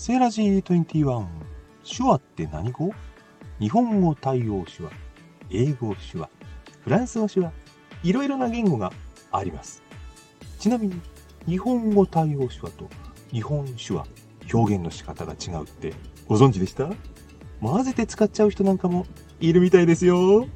セーラジー21手話って何語？日本語対応手話。英語手話。フランス語手話。いろいろな言語があります。ちなみに日本語対応手話と日本手話。表現の仕方が違うってご存知でした？混ぜて使っちゃう人なんかもいるみたいですよ。